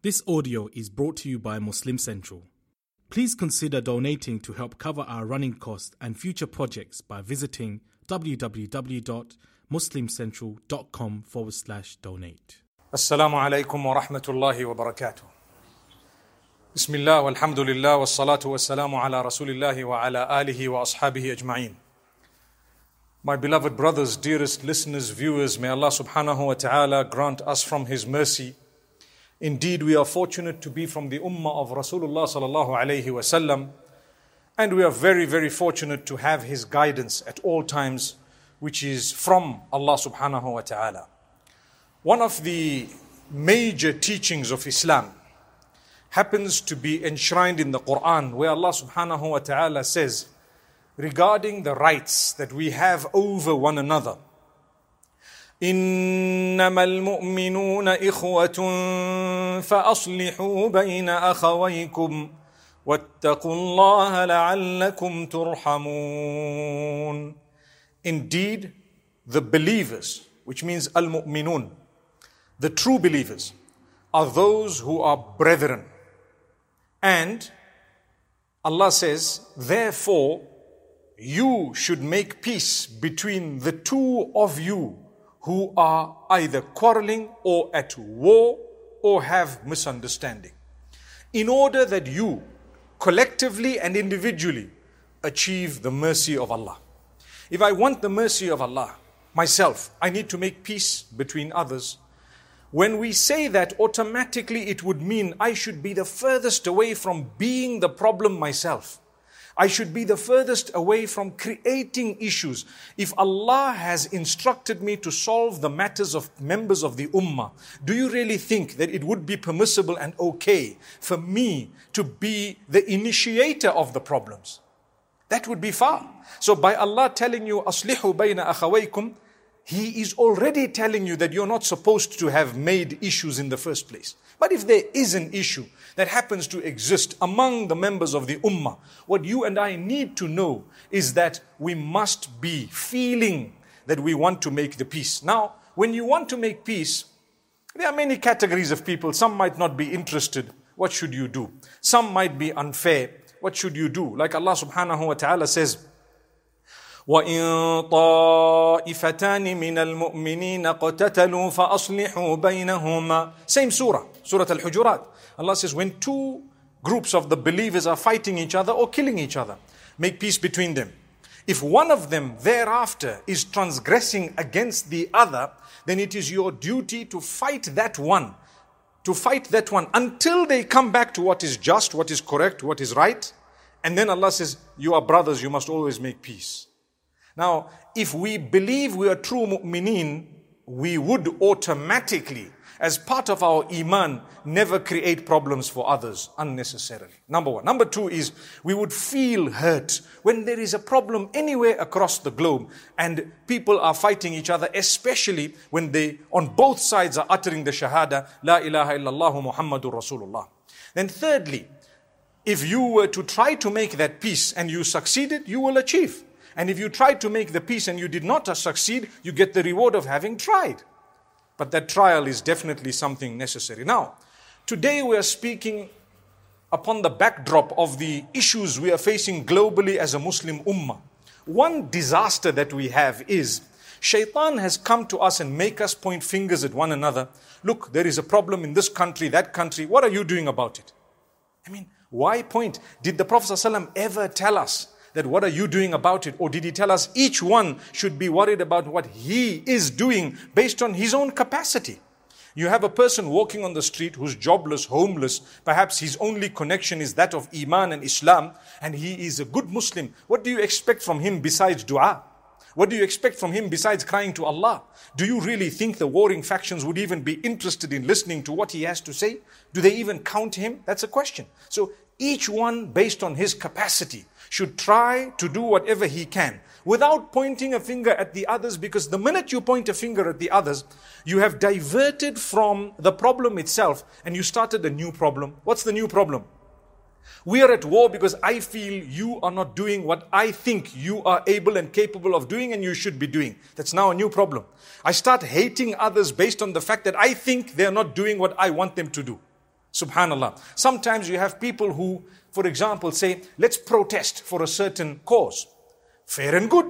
This audio is brought to you by Muslim Central. Please consider donating to help cover our running costs and future projects by visiting www.muslimcentral.com forward slash donate. Assalamu alaikum wa rahmatullahi wa barakatuh. Bismillah walhamdulillah wassalatu wassalamu ala rasulillahi wa ala alihi wa ashabihi ajma'in. My beloved brothers, dearest listeners, viewers, may Allah subhanahu wa ta'ala grant us from His mercy Indeed, we are fortunate to be from the ummah of Rasulullah sallallahu alayhi wasallam, and we are very, very fortunate to have His guidance at all times, which is from Allah subhanahu wa ta'ala. One of the major teachings of Islam happens to be enshrined in the Quran, where Allah subhanahu wa ta'ala says regarding the rights that we have over one another. انما المؤمنون اخوه فاصلحوا بين اخويكم واتقوا الله لعلكم ترحمون Indeed, the believers, which means al-mu'minun, the true believers, are those who are brethren. And Allah says, therefore, you should make peace between the two of you who are either quarreling or at war or have misunderstanding. In order that you, collectively and individually, achieve the mercy of Allah. If I want the mercy of Allah, myself, I need to make peace between others. When we say that, automatically it would mean I should be the furthest away from being the problem myself. I should be the furthest away from creating issues. If Allah has instructed me to solve the matters of members of the Ummah, do you really think that it would be permissible and okay for me to be the initiator of the problems? That would be far. So by Allah telling you, أصلحوا بين أخويكم, he is already telling you that you're not supposed to have made issues in the first place. But if there is an issue that happens to exist among the members of the Ummah, what you and I need to know is that we must be feeling that we want to make the peace. Now, when you want to make peace, there are many categories of people. Some might not be interested. What should you do? Some might be unfair. What should you do? Like Allah subhanahu wa ta'ala says, وإن طائفتان من المؤمنين اقتتلوا فأصلحوا بينهما Same surah, Surah Al-Hujurat. Allah says when two groups of the believers are fighting each other or killing each other, make peace between them. If one of them thereafter is transgressing against the other, then it is your duty to fight that one, to fight that one until they come back to what is just, what is correct, what is right. And then Allah says, You are brothers, you must always make peace. Now, if we believe we are true mu'mineen, we would automatically, as part of our iman, never create problems for others unnecessarily. Number one. Number two is we would feel hurt when there is a problem anywhere across the globe and people are fighting each other, especially when they, on both sides, are uttering the shahada, La ilaha illallah Muhammadur Rasulullah. Then thirdly, if you were to try to make that peace and you succeeded, you will achieve. And if you tried to make the peace and you did not succeed, you get the reward of having tried. But that trial is definitely something necessary. Now, today we are speaking upon the backdrop of the issues we are facing globally as a Muslim ummah. One disaster that we have is Shaitan has come to us and make us point fingers at one another. Look, there is a problem in this country, that country. What are you doing about it? I mean, why point? Did the Prophet ﷺ ever tell us that what are you doing about it? Or did he tell us each one should be worried about what he is doing based on his own capacity? You have a person walking on the street who's jobless, homeless, perhaps his only connection is that of Iman and Islam, and he is a good Muslim. What do you expect from him besides dua? What do you expect from him besides crying to Allah? Do you really think the warring factions would even be interested in listening to what he has to say? Do they even count him? That's a question. So each one based on his capacity should try to do whatever he can without pointing a finger at the others because the minute you point a finger at the others, you have diverted from the problem itself and you started a new problem. What's the new problem? We are at war because I feel you are not doing what I think you are able and capable of doing and you should be doing. That's now a new problem. I start hating others based on the fact that I think they are not doing what I want them to do. Subhanallah. Sometimes you have people who, for example, say, let's protest for a certain cause. Fair and good.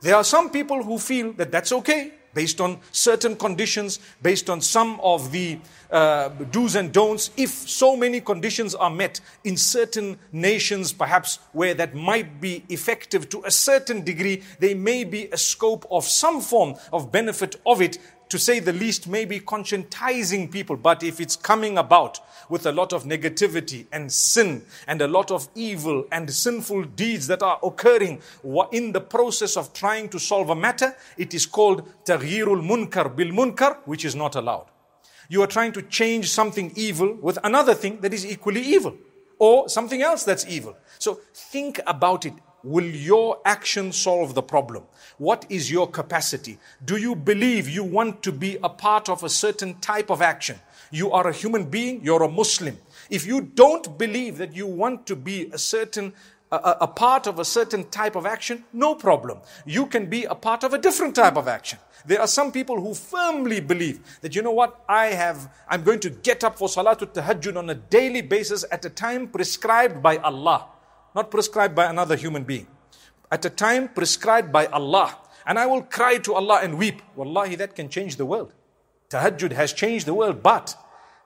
There are some people who feel that that's okay based on certain conditions, based on some of the uh, do's and don'ts. If so many conditions are met in certain nations, perhaps where that might be effective to a certain degree, there may be a scope of some form of benefit of it to say the least, maybe conscientizing people. But if it's coming about with a lot of negativity and sin and a lot of evil and sinful deeds that are occurring in the process of trying to solve a matter, it is called taghyirul munkar bil munkar, which is not allowed. You are trying to change something evil with another thing that is equally evil or something else that's evil. So think about it. Will your action solve the problem? What is your capacity? Do you believe you want to be a part of a certain type of action? You are a human being, you're a Muslim. If you don't believe that you want to be a certain a, a, part of a certain type of action, no problem. You can be a part of a different type of action. There are some people who firmly believe that, you know what, I have, I'm going to get up for Salatul Tahajjud on a daily basis at a time prescribed by Allah not prescribed by another human being. At a time prescribed by Allah. And I will cry to Allah and weep. Wallahi, that can change the world. Tahajjud has changed the world, but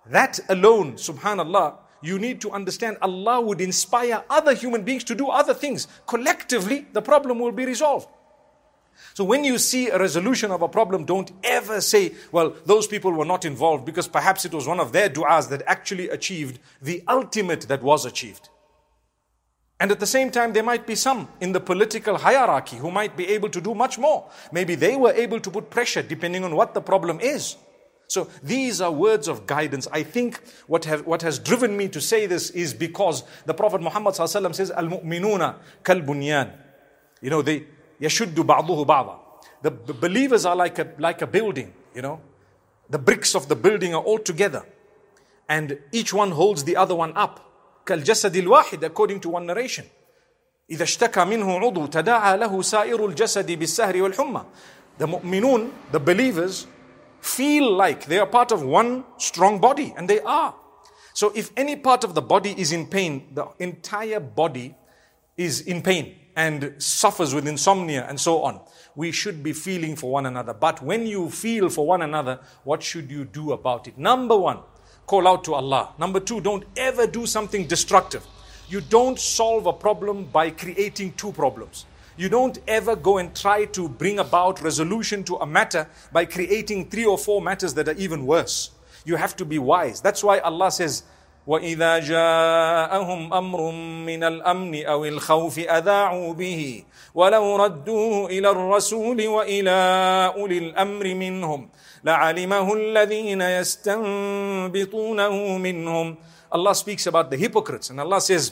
that alone, subhanallah, you need to understand Allah would inspire other human beings to do other things. Collectively, the problem will be resolved. So when you see a resolution of a problem, don't ever say, well, those people were not involved because perhaps it was one of their du'as that actually achieved the ultimate that was achieved. And at the same time, there might be some in the political hierarchy who might be able to do much more. Maybe they were able to put pressure depending on what the problem is. So these are words of guidance. I think what, have, what has driven me to say this is because the Prophet Muhammad says, Al-mu'minuna kal-bunyan. You know, they, yashuddu ba'duhu ba'da. The believers are like a, like a building, you know. The bricks of the building are all together. And each one holds the other one up. كالجسد الواحد according to one narration إذا اشتكى منه عضو تداعى له سائر الجسد بالسهر والحمى the mu'minun the believers feel like they are part of one strong body and they are so if any part of the body is in pain the entire body is in pain and suffers with insomnia and so on we should be feeling for one another but when you feel for one another what should you do about it number one call out to Allah. Number two, don't ever do something destructive. You don't solve a problem by creating two problems. You don't ever go and try to bring about resolution to a matter by creating three or four matters that are even worse. You have to be wise. That's why Allah says, وإذا جاءهم أمر من الأمن أو الخوف أذاعوا به ولو ردوه إلى الرسول وإلى أولي الأمر منهم لعلمه الذين يستنبطونه منهم Allah speaks about the hypocrites and Allah says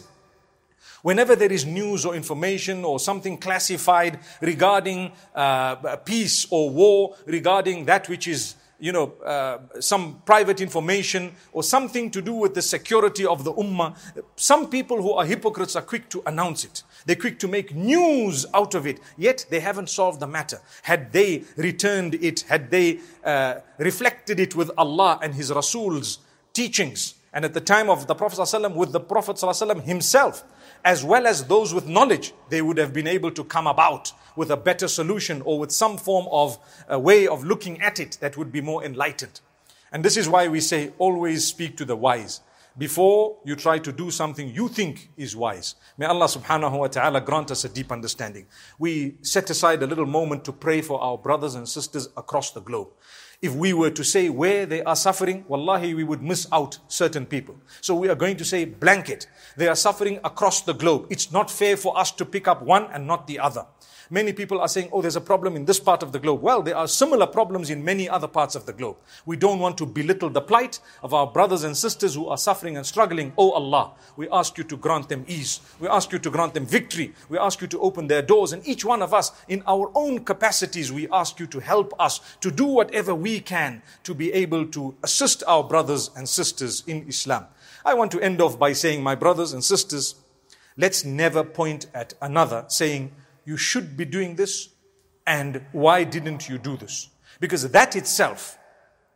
Whenever there is news or information or something classified regarding uh, peace or war, regarding that which is you know, uh, some private information or something to do with the security of the ummah. Some people who are hypocrites are quick to announce it. They're quick to make news out of it, yet they haven't solved the matter. Had they returned it, had they uh, reflected it with Allah and His Rasul's teachings, and at the time of the Prophet ﷺ, with the Prophet ﷺ himself, as well as those with knowledge, they would have been able to come about with a better solution or with some form of a way of looking at it that would be more enlightened. And this is why we say always speak to the wise before you try to do something you think is wise. May Allah subhanahu wa ta'ala grant us a deep understanding. We set aside a little moment to pray for our brothers and sisters across the globe. If we were to say where they are suffering, wallahi, we would miss out certain people. So we are going to say blanket. They are suffering across the globe. It's not fair for us to pick up one and not the other. Many people are saying, oh, there's a problem in this part of the globe. Well, there are similar problems in many other parts of the globe. We don't want to belittle the plight of our brothers and sisters who are suffering and struggling. Oh Allah, we ask you to grant them ease. We ask you to grant them victory. We ask you to open their doors. And each one of us, in our own capacities, we ask you to help us to do whatever we can to be able to assist our brothers and sisters in Islam. I want to end off by saying, my brothers and sisters, let's never point at another saying, you should be doing this and why didn't you do this? Because that itself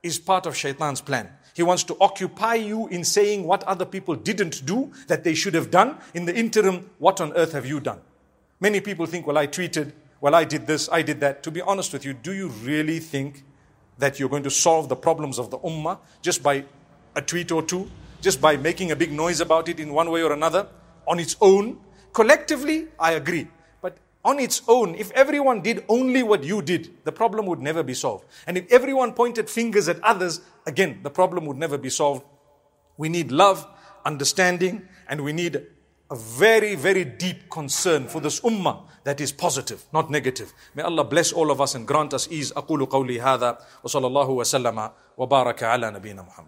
is part of shaitan's plan. He wants to occupy you in saying what other people didn't do that they should have done. In the interim, what on earth have you done? Many people think, well, I tweeted, well, I did this, I did that. To be honest with you, do you really think that you're going to solve the problems of the ummah just by a tweet or two, just by making a big noise about it in one way or another on its own? Collectively, I agree But on its own, if everyone did only what you did, the problem would never be solved. And if everyone pointed fingers at others, again, the problem would never be solved. We need love, understanding, and we need a very, very deep concern for this ummah that is positive, not negative. May Allah bless all of us and grant us ease. أقول قولي هذا وصلى الله وسلم وبارك على نبينا محمد